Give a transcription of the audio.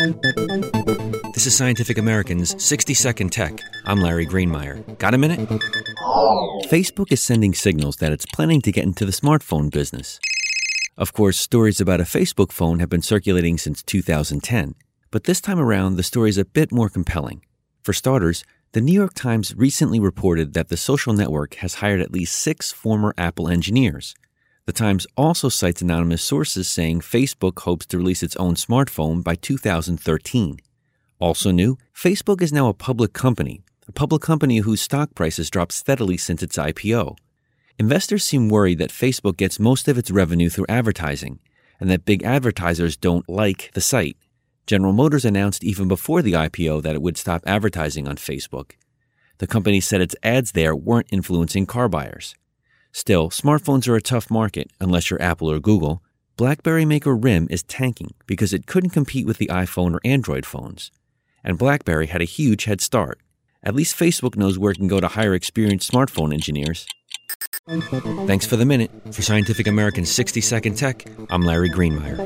This is Scientific American's 60 Second Tech. I'm Larry Greenemeier. Got a minute? Facebook is sending signals that it's planning to get into the smartphone business. Of course, stories about a Facebook phone have been circulating since 2010, but this time around the story is a bit more compelling. For starters, the New York Times recently reported that the social network has hired at least six former Apple engineers. The Times also cites anonymous sources saying Facebook hopes to release its own smartphone by 2013. Also new, Facebook is now a public company, a public company whose stock price has dropped steadily since its IPO. Investors seem worried that Facebook gets most of its revenue through advertising, and that big advertisers don't like the site. General Motors announced even before the IPO that it would stop advertising on Facebook. The company said its ads there weren't influencing car buyers. Still, smartphones are a tough market unless you're Apple or Google. BlackBerry maker RIM is tanking because it couldn't compete with the iPhone or Android phones. And BlackBerry had a huge head start. At least Facebook knows where it can go to hire experienced smartphone engineers. Thanks for the minute. For Scientific American 60 Second Tech, I'm Larry Greenemeier.